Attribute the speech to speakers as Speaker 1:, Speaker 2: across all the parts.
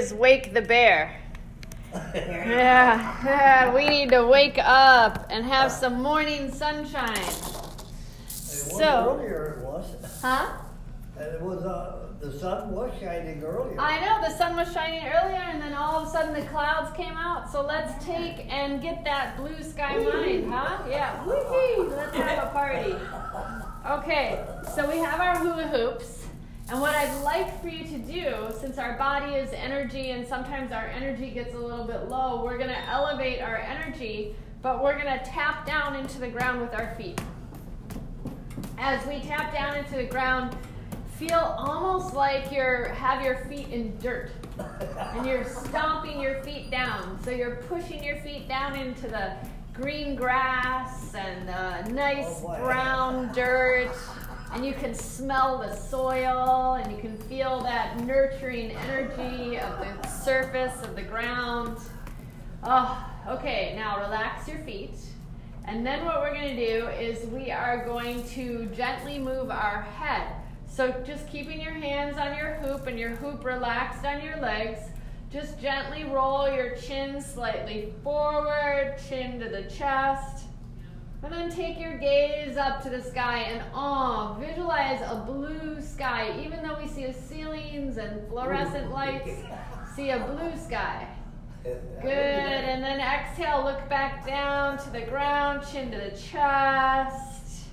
Speaker 1: is wake the bear. Yeah, yeah, we need to wake up and have some morning sunshine.
Speaker 2: It was
Speaker 1: So-
Speaker 2: earlier it was.
Speaker 1: Huh?
Speaker 2: And it was, uh, the sun was shining earlier.
Speaker 1: I know the sun was shining earlier and then all of a sudden the clouds came out. So let's take and get that blue sky mind, huh? Yeah, woohoo! Let's have a party. Okay, so we have our hula hoops. And what I'd like for you to do, since our body is energy and sometimes our energy gets a little bit low, we're gonna elevate our energy, but we're gonna tap down into the ground with our feet. As we tap down into the ground, feel almost like you're have your feet in dirt and you're stomping your feet down. So you're pushing your feet down into the green grass and the nice
Speaker 2: Oh,
Speaker 1: brown dirt. And you can smell the soil and you can feel that nurturing energy of the surface of the ground. Oh, okay, now relax your feet. And then what we're going to do is we are going to gently move our head. So just keeping your hands on your hoop and your hoop relaxed on your legs. Just gently roll your chin slightly forward, chin to the chest. And then take your gaze up to the sky and oh, visualize a blue sky. Even though we see ceilings and fluorescent lights, see a blue sky. Good. And then exhale, look back down to the ground, chin to the chest.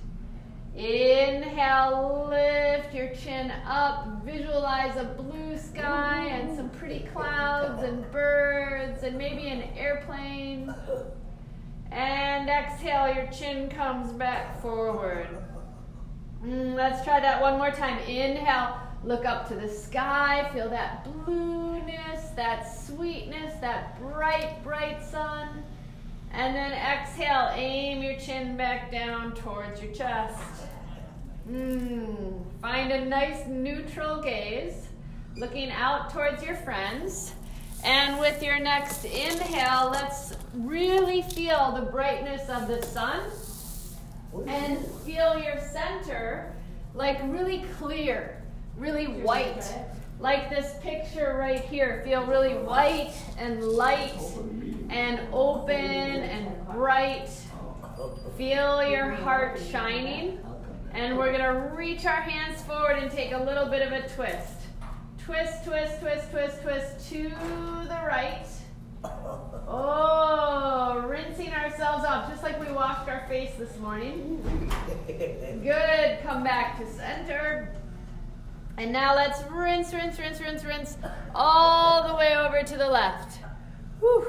Speaker 1: Inhale, lift your chin up. Visualize a blue sky and some pretty clouds and birds and maybe an airplane. And exhale, your chin comes back forward. Mm, let's try that one more time. Inhale, look up to the sky, feel that blueness, that sweetness, that bright, bright sun. And then exhale, aim your chin back down towards your chest. Mm, find a nice neutral gaze, looking out towards your friends. And with your next inhale, let's really feel the brightness of the sun and feel your center like really clear, really white. Like this picture right here. Feel really white and light and open and bright. Feel your heart shining. And we're going to reach our hands forward and take a little bit of a twist. Twist, twist, twist, twist, twist to the right. Oh, rinsing ourselves off just like we washed our face this morning. Good. Come back to center. And now let's rinse, rinse, rinse, rinse, rinse all the way over to the left. Whew.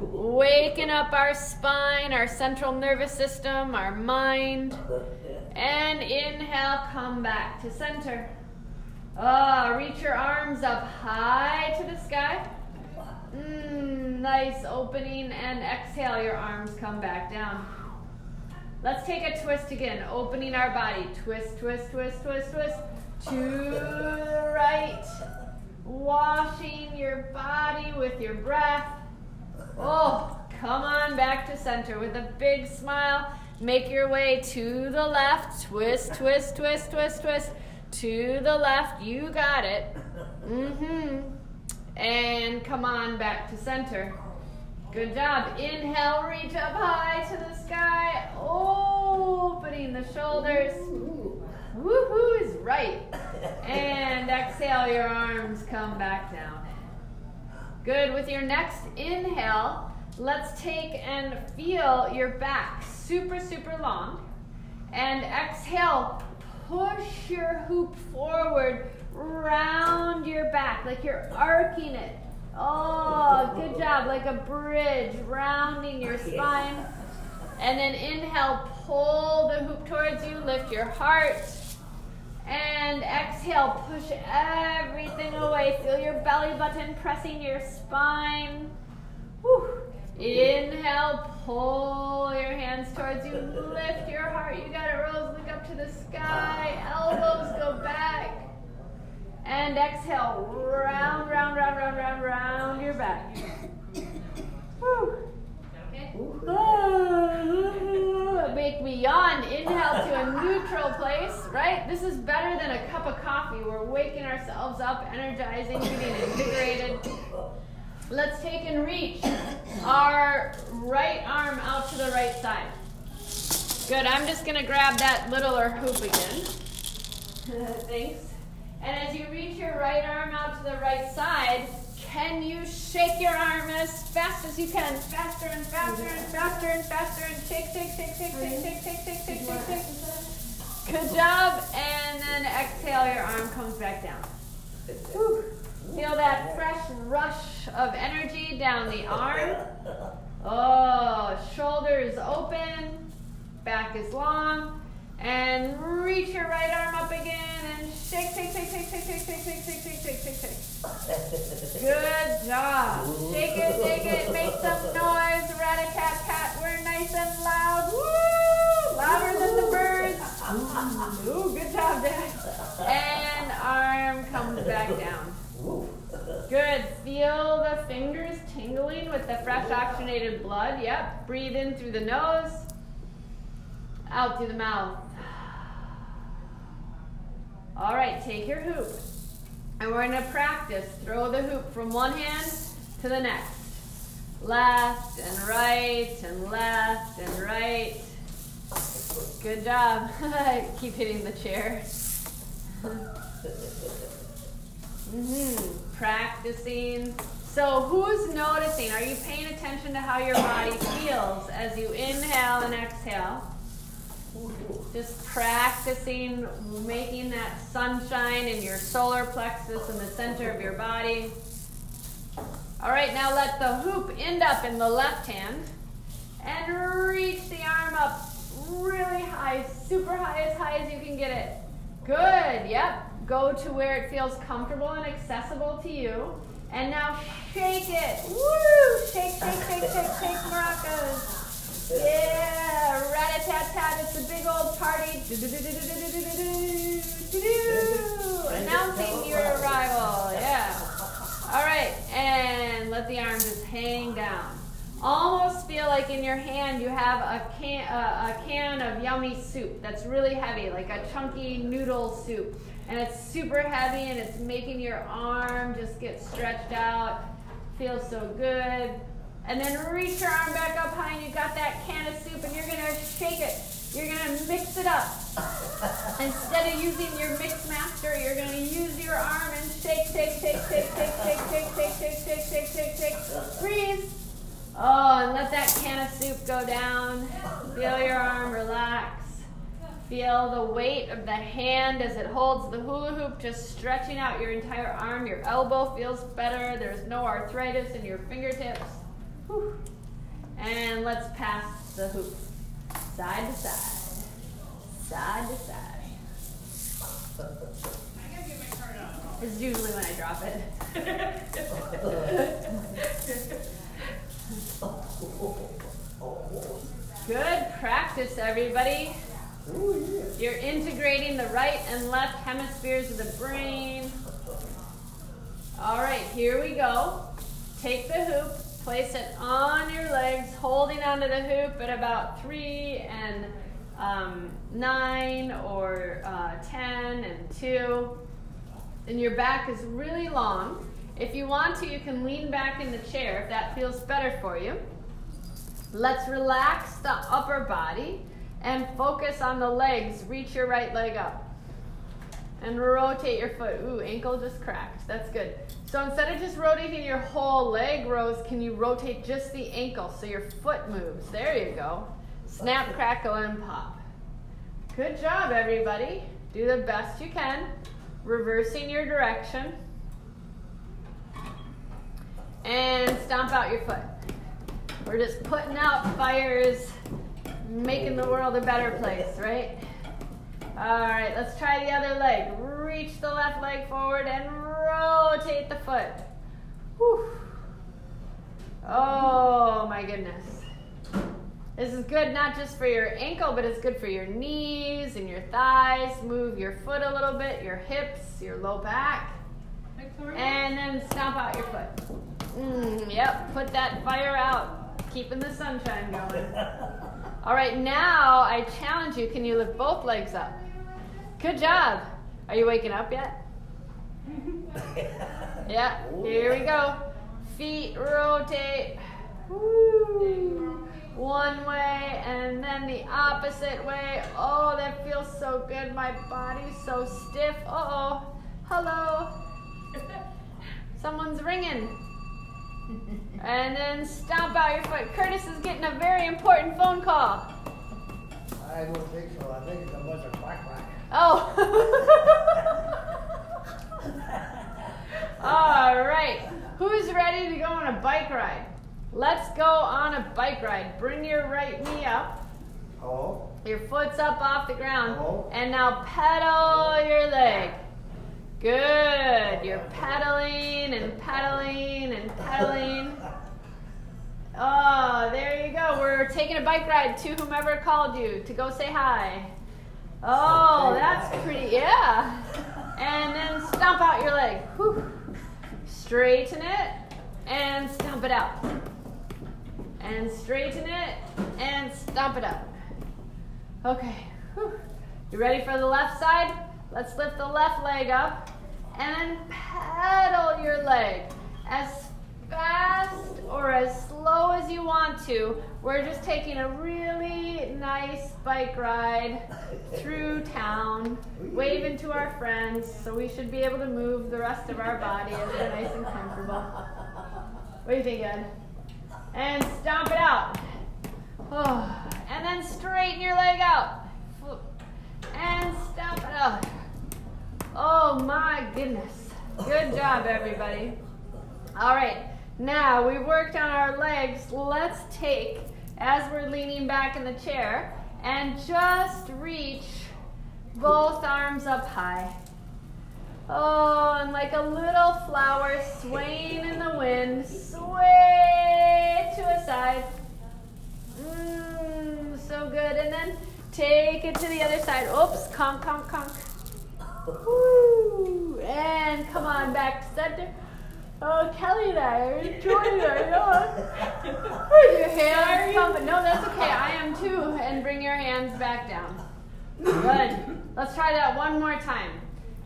Speaker 1: Waking up our spine, our central nervous system, our mind. And inhale, come back to center. Ah, reach your arms up high to the sky. Mm, nice opening. And exhale, your arms come back down. Let's take a twist again. Opening our body. Twist, twist, twist, twist, twist. To the right. Washing your body with your breath. Oh, come on back to center with a big smile. Make your way to the left. Twist, twist, twist, twist, twist. To the left. You got it. Mm-hmm. And come on back to center. Good job. Inhale, reach up high to the sky. Opening the shoulders. Woohoo is right. And exhale, your arms come back down. Good. With your next inhale, let's take and feel your back super, super long. And exhale, push your hoop forward, round your back, like you're arcing it. Oh, good job. Like a bridge, rounding your spine. And then inhale, pull the hoop towards you, lift your heart. And exhale, push everything away. Feel your belly button pressing your spine. Whew. Inhale, pull your hands towards you, lift your heart. You got it, Rose. Look up to the sky. Elbows go back. And exhale, round, round, round, round, round, round your back. Whew. Ah. Make me yawn. Inhale to a neutral place, right? This is better than a cup of coffee. We're waking ourselves up, energizing, getting invigorated. Let's take and reach our right arm out to the right side. Good. I'm just going to grab that littler hoop again. Thanks. And as you reach your right arm out to the right side, can you shake your arm as fast as you can? Faster and faster and faster and faster and shake, shake, shake, shake, shake, shake, shake, shake, shake, shake. Good job. And then exhale, your arm comes back down. Feel that fresh rush of energy down the arm. Oh, shoulders open, back is long. And reach your right arm up again and shake, shake, shake, shake, shake, shake, shake, shake, shake, shake, shake, shake, shake. Good job. Shake it, shake it, make some noise. Rat-a-tat-tat. We're nice and loud. Woo! Louder than the birds. Ooh, good job, Dad. And arm comes back down. Good. Feel the fingers tingling with the fresh oxygenated blood. Yep. Breathe in through the nose, out through the mouth. All right, take your hoop. And we're going to practice. Throw the hoop from one hand to the next. Left and right and left and right. Good job. Keep hitting the chair. mm-hmm. Practicing. So, who's noticing? Are you paying attention to how your body feels as you inhale and exhale? Just practicing making that sunshine in your solar plexus in the center of your body. All right, now let the hoop end up in the left hand and reach the arm up really high, super high, as high as you can get it. Good, yep. Go to where it feels comfortable and accessible to you. And now shake it. Woo! Shake, shake, shake, shake, shake, maracas. Yeah, rat-a-tat-tat, it's a big old party. Announcing your arrival, yeah. All right, and let the arm just hang down. Almost feel like in your hand you have a can, uh, a can of yummy soup that's really heavy, like a chunky noodle soup. And it's super heavy and it's making your arm just get stretched out. Feels so good. And then reach your arm back up high and you got that can of soup and you're gonna shake it. You're gonna mix it up. Instead of using your mix master, you're gonna use your arm and shake, shake, shake, shake, shake, shake, shake, shake, shake, shake, shake, shake, shake. Breathe. Oh, and let that can of soup go down. Feel your arm relax. Feel the weight of the hand as it holds the hula hoop, just stretching out your entire arm. Your elbow feels better. There's no arthritis in your fingertips. And let's pass the hoop side to side, side to side. It's usually when I drop it. Good practice, everybody. You're integrating the right and left hemispheres of the brain. All right, here we go. Take the hoop, place it on your legs, holding onto the hoop at about three and um, nine or uh, ten and two. And your back is really long. If you want to, you can lean back in the chair if that feels better for you. Let's relax the upper body and focus on the legs. Reach your right leg up. And rotate your foot. Ooh, ankle just cracked. That's good. So instead of just rotating your whole leg, Rose, can you rotate just the ankle so your foot moves? There you go. Snap, crackle, and pop. Good job, everybody. Do the best you can. Reversing your direction. And stomp out your foot. We're just putting out fires, making the world a better place, right? All right, let's try the other leg. Reach the left leg forward and rotate the foot. Whew. Oh my goodness. This is good not just for your ankle, but it's good for your knees and your thighs. Move your foot a little bit, your hips, your low back. And then stomp out your foot. Mm, yep, put that fire out keeping the sunshine going. All right, now I challenge you. Can you lift both legs up? Good job. Are you waking up yet? Yeah, here we go. Feet rotate. Woo. One way and then the opposite way. Oh, that feels so good. My body's so stiff. Uh oh. Hello. Someone's ringing. And then stomp out your foot. Curtis is getting a very important phone call.
Speaker 2: I don't think so. I think it's a bunch of quack quack.
Speaker 1: Oh. All right. Who's ready to go on a bike ride? Let's go on a bike ride. Bring your right knee up.
Speaker 2: Oh,
Speaker 1: Your foot's up off the ground.
Speaker 2: Oh.
Speaker 1: And now pedal your leg. Good. You're pedaling and pedaling and pedaling. Oh, there you go. We're taking a bike ride to whomever called you to go say hi. Oh, that's pretty, yeah. And then stomp out your leg. Whew. Straighten it and stomp it out. And straighten it and stomp it out. Okay. Whew. You ready for the left side? Let's lift the left leg up and then pedal your leg as fast or as slow as you want to. We're just taking a really nice bike ride through town, waving to our friends, so we should be able to move the rest of our body as we're nice and comfortable. What do you think, Ed? And stomp it out. Oh, and then straighten your leg out. And stomp it out. Oh my goodness. Good job, everybody. All right, now we've worked on our legs. Let's take, as we're leaning back in the chair, and just reach both arms up high. Oh, and like a little flower swaying in the wind, sway to a side. Mmm, so good. And then take it to the other side. Oops, conk, conk, conk. Woo. And come on back to center. Oh, Kelly and I are enjoying our yawn. Where's your hands? Come, no, that's okay. I am too. And bring your hands back down. Good. Let's try that one more time.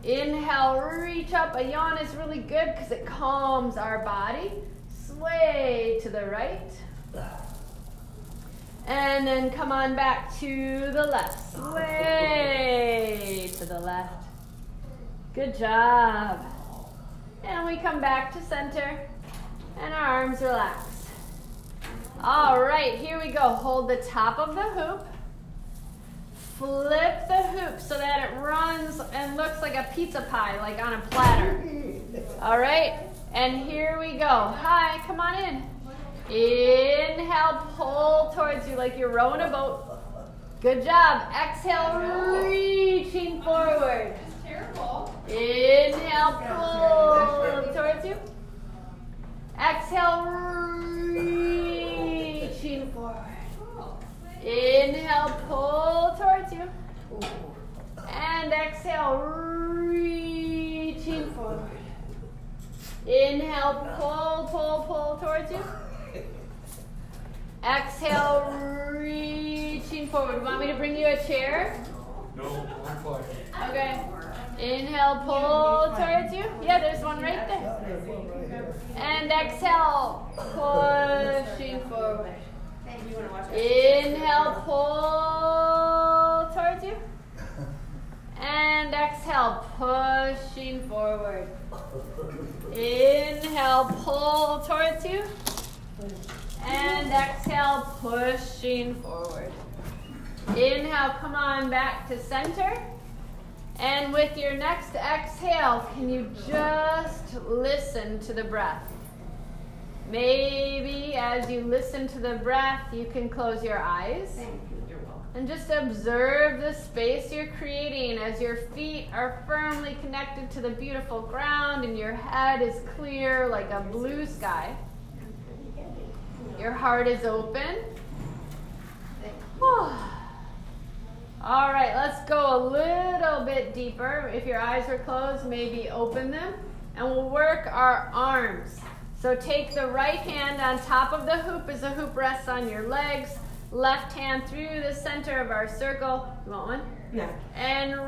Speaker 1: Inhale, reach up. A yawn is really good because it calms our body. Sway to the right. And then come on back to the left. Sway to the left. Good job. And we come back to center and our arms relax. All right, here we go. Hold the top of the hoop. Flip the hoop so that it runs and looks like a pizza pie, like on a platter. All right, and here we go. Hi, come on in. Inhale, pull towards you like you're rowing a boat. Good job. Exhale, reaching forward. Inhale, pull towards you. Exhale, reaching forward. Inhale, pull towards you. And exhale, reaching forward. Inhale, pull, pull, pull towards you. Exhale, reaching forward. Want me to bring you a chair?
Speaker 3: No, I'm fine.
Speaker 1: Okay. Inhale, pull towards you. Yeah, there's one right there. And exhale, pushing forward. Inhale, pull towards you. And exhale, pushing forward. Inhale, pull towards you. And exhale, pushing forward. Inhale, come on back to center. And with your next exhale, can you just listen to the breath? Maybe as you listen to the breath, you can close your eyes
Speaker 4: Thank you. You're welcome.
Speaker 1: and just observe the space you're creating as your feet are firmly connected to the beautiful ground and your head is clear like a blue sky. Your heart is open. All right, let's go a little bit deeper. If your eyes are closed, maybe open them. And we'll work our arms. So take the right hand on top of the hoop as the hoop rests on your legs. Left hand through the center of our circle. You want one?
Speaker 4: No.
Speaker 1: And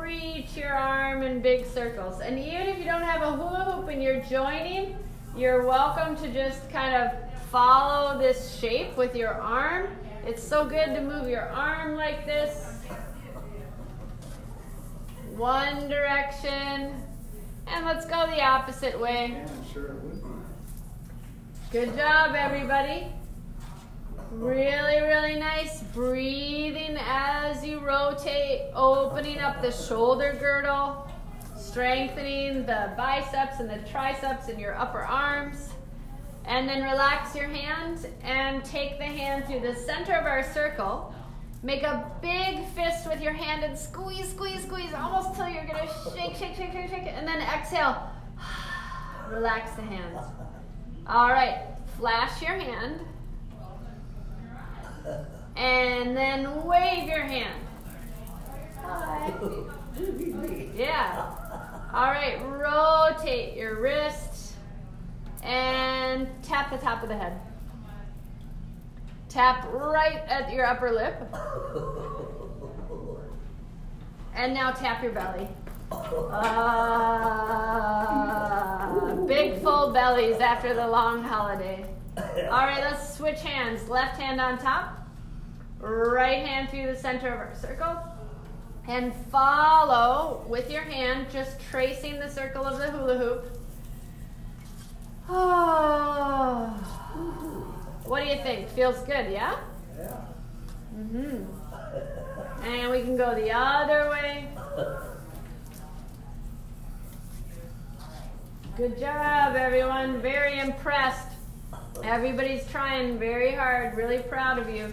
Speaker 1: reach your arm in big circles. And even if you don't have a hula hoop and you're joining, you're welcome to just kind of follow this shape with your arm. It's so good to move your arm like this. One direction. And let's go the opposite way.
Speaker 3: Yeah, sure it would be.
Speaker 1: Good job, everybody. Really, really nice. Breathing as you rotate, opening up the shoulder girdle, strengthening the biceps and the triceps in your upper arms. And then relax your hand and take the hand through the center of our circle. Make a big fist with your hand and squeeze, squeeze, squeeze, almost till you're gonna shake, shake, shake, shake, shake, and then exhale. Relax the hands. All right, flash your hand. And then wave your hand. Hi. Yeah. All right, rotate your wrist and tap the top of the head. Tap right at your upper lip. And now tap your belly. Ah, big full bellies after the long holiday. All right, let's switch hands. Left hand on top, right hand through the center of our circle. And follow with your hand, just tracing the circle of the hula hoop. Oh. What do you think? Feels good, yeah?
Speaker 2: Yeah.
Speaker 1: Mm-hmm. And we can go the other way. Good job, everyone. Very impressed. Everybody's trying very hard. Really proud of you.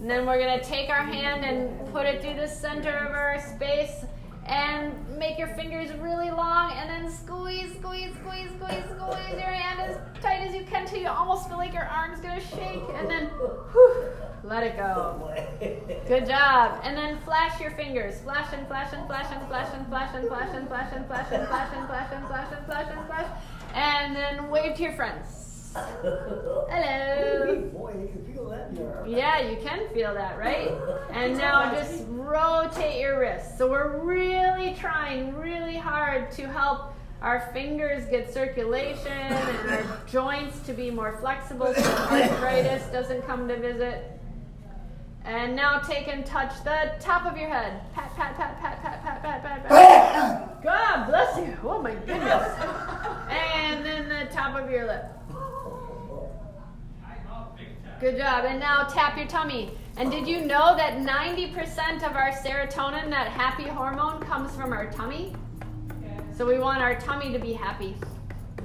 Speaker 1: And then we're going to take our hand and put it through the center of our space and make your fingers really long and then squeeze, squeeze, squeeze, squeeze, squeeze your hand as tight as you can till you almost feel like your arm's to shake and then whew, let it go. Good job. And then flash your fingers. Flash and flash and flash and flash and flash and flash and flash and flash and flash and flash and flash and flash and flash. And then wave to your friends. Hello.
Speaker 2: Boy, you can feel that in your arm.
Speaker 1: Yeah, you can feel that, right? And now just rotate your wrists. So we're really trying really hard to help our fingers get circulation and our joints to be more flexible so arthritis doesn't come to visit. And now take and touch the top of your head. Pat, pat, pat, pat, pat, pat, pat, pat, pat. God bless you. Oh my goodness. And then the top of your lip. Good job. And now tap your tummy. And did you know that 90% of our serotonin, that happy hormone, comes from our tummy? So we want our tummy to be happy.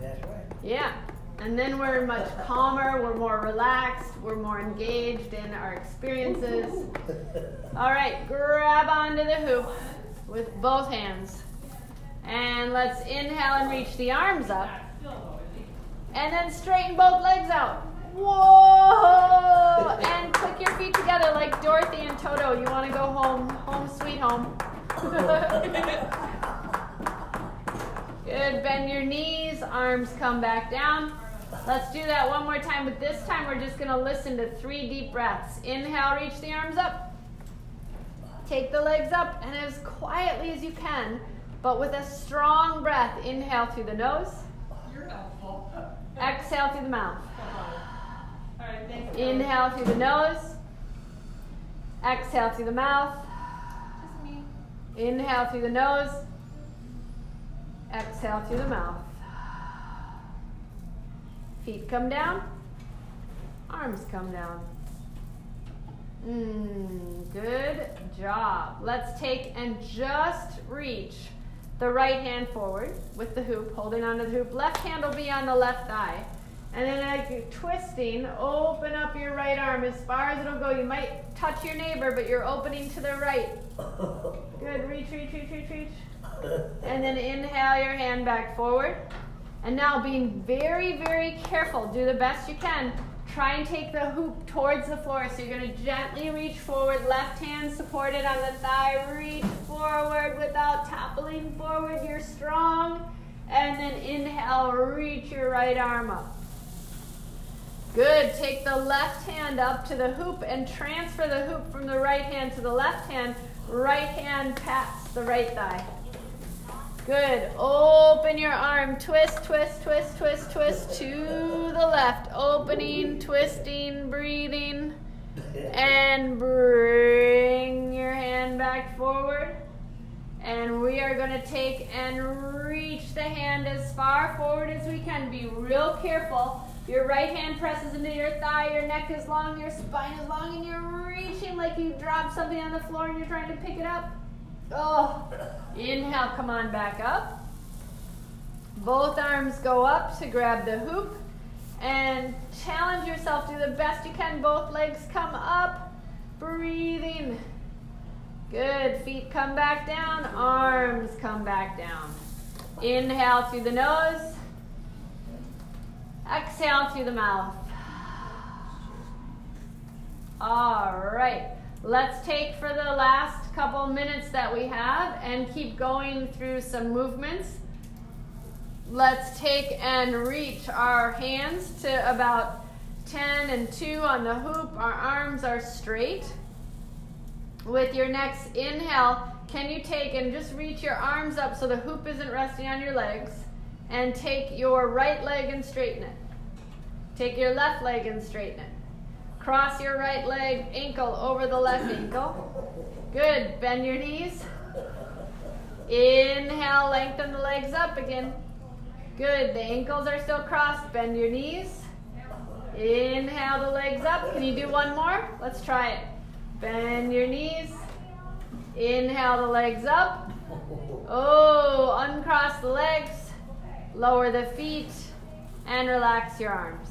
Speaker 2: That's right.
Speaker 1: Yeah. And then we're much calmer, we're more relaxed, we're more engaged in our experiences. All right, grab onto the hoop with both hands. And let's inhale and reach the arms up. And then straighten both legs out. Whoa! And click your feet together like Dorothy and Toto. You want to go home, home sweet home. Good. Bend your knees, arms come back down. Let's do that one more time, but this time we're just going to listen to three deep breaths. Inhale, reach the arms up. Take the legs up, and as quietly as you can, but with a strong breath, inhale through the nose, exhale through the mouth.
Speaker 4: Right.
Speaker 1: Inhale through the nose, exhale through the mouth. Inhale through the nose, exhale through the mouth. Feet come down, arms come down. Mm, good job. Let's take and just reach the right hand forward with the hoop, holding onto the hoop. Left hand will be on the left thigh. And then as you're twisting, open up your right arm as far as it'll go. You might touch your neighbor, but you're opening to the right. Good. Reach, reach, reach, reach, reach. And then inhale your hand back forward. And now being very, very careful. Do the best you can. Try and take the hoop towards the floor. So you're to gently reach forward. Left hand supported on the thigh. Reach forward without toppling forward. You're strong. And then inhale, reach your right arm up. Good. Take the left hand up to the hoop and transfer the hoop from the right hand to the left hand. Right hand pats the right thigh. Good. Open your arm. Twist, twist, twist, twist, twist to the left. Opening, twisting, breathing. And bring your hand back forward. And we are going to take and reach the hand as far forward as we can. Be real careful. Your right hand presses into your thigh, your neck is long, your spine is long, and you're reaching like you dropped something on the floor and you're trying to pick it up. Oh, inhale, come on back up. Both arms go up to grab the hoop and challenge yourself. Do the best you can. Both legs come up. Breathing. Good. Feet come back down. Arms come back down. Inhale through the nose. Exhale through the mouth. All right. Let's take for the last couple minutes that we have and keep going through some movements. Let's take and reach our hands to about 10 and 2 on the hoop. Our arms are straight. With your next inhale, can you take and just reach your arms up so the hoop isn't resting on your legs? And take your right leg and straighten it. Take your left leg and straighten it. Cross your right leg, ankle over the left ankle. Good. Bend your knees. Inhale, lengthen the legs up again. Good. The ankles are still crossed. Bend your knees. Inhale the legs up. Can you do one more? Let's try it. Bend your knees. Inhale the legs up. Oh, uncross the legs. Lower the feet and relax your arms.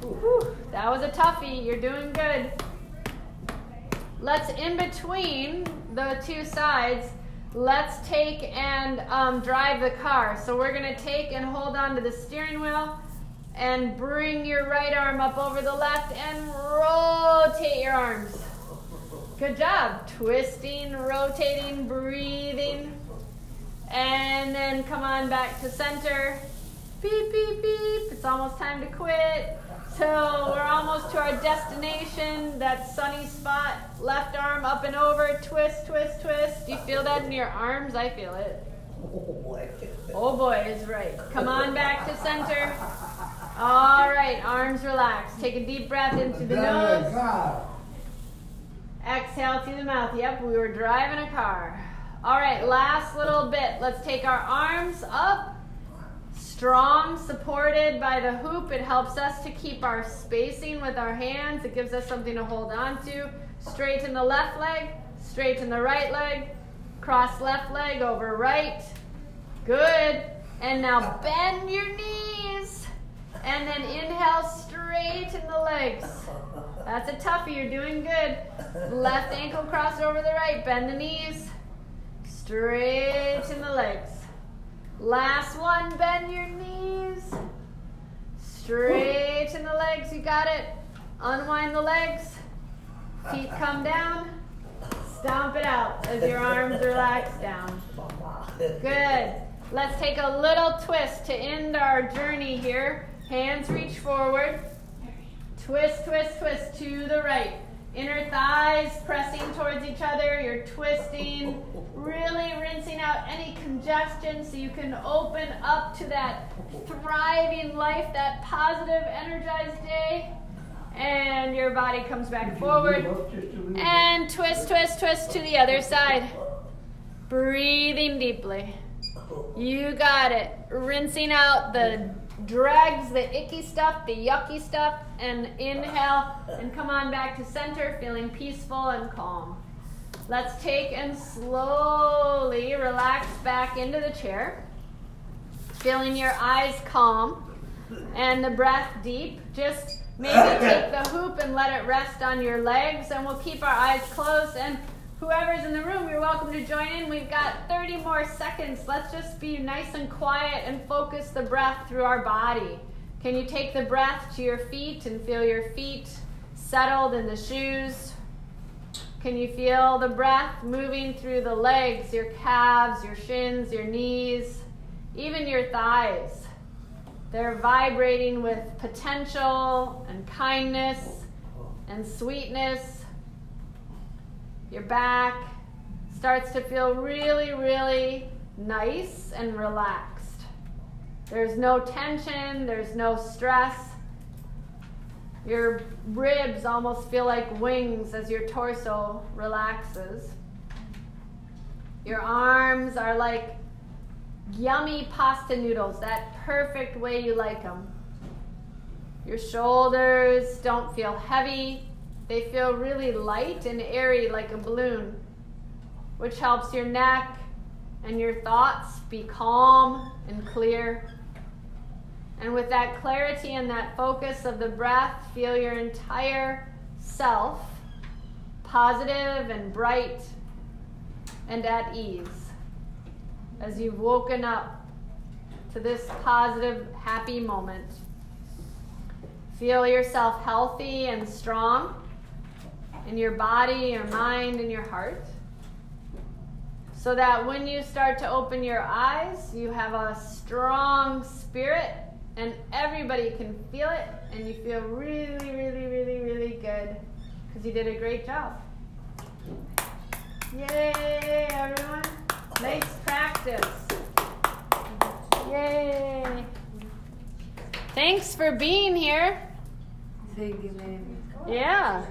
Speaker 1: Whew, that was a toughie. You're doing good. Let's in between the two sides, let's take and um, drive the car. So we're going to take and hold on to the steering wheel and bring your right arm up over the left and rotate your arms. Good job. Twisting, rotating, breathing. And then come on back to center. Beep, beep, beep. It's almost time to quit. So we're almost to our destination, that sunny spot. Left arm up and over, twist, twist, twist. Do you feel that in your arms? I feel it. Oh boy, Oh boy is right. Come on back to center. All right, arms relaxed. Take a deep breath into the nose. Exhale through the mouth. Yep, we were driving a car. All right, last little bit. Let's take our arms up strong, supported by the hoop. It helps us to keep our spacing with our hands. It gives us something to hold on to. Straighten the left leg, straighten the right leg, cross left leg over right. Good. And now bend your knees. And then inhale, straighten the legs. That's a toughie. You're doing good. Left ankle crossed over the right. Bend the knees. Straighten the legs. Last one, bend your knees. Straighten the legs, you got it. Unwind the legs. Feet come down. Stomp it out as your arms relax down. Good. Let's take a little twist to end our journey here. Hands reach forward. Twist, twist, twist to the right. Inner thighs pressing towards each other. You're twisting, really rinsing out any congestion so you can open up to that thriving life, that positive, energized day. And your body comes back forward. And twist, twist, twist to the other side. Breathing deeply. You got it. Rinsing out the dregs, the icky stuff, the yucky stuff, and inhale and come on back to center, feeling peaceful and calm. Let's take and slowly relax back into the chair, feeling your eyes calm and the breath deep. Just maybe take the hoop and let it rest on your legs, and we'll keep our eyes closed and Whoever's in the room, you're welcome to join in. We've got 30 more seconds. Let's just be nice and quiet and focus the breath through our body. Can you take the breath to your feet and feel your feet settled in the shoes? Can you feel the breath moving through the legs, your calves, your shins, your knees, even your thighs? They're vibrating with potential and kindness and sweetness your back, starts to feel really, really nice and relaxed. There's no tension, there's no stress. Your ribs almost feel like wings as your torso relaxes. Your arms are like yummy pasta noodles, that perfect way you like them. Your shoulders don't feel heavy, they feel really light and airy like a balloon, which helps your neck and your thoughts be calm and clear. And with that clarity and that focus of the breath, feel your entire self positive and bright and at ease as you've woken up to this positive, happy moment. Feel yourself healthy and strong in your body, your mind, and your heart. So that when you start to open your eyes, you have a strong spirit and everybody can feel it and you feel really, really, really, really good because you did a great job. Yay, everyone. Nice practice. Yay. Thanks for being here.
Speaker 5: Thank you, baby.
Speaker 1: Yeah.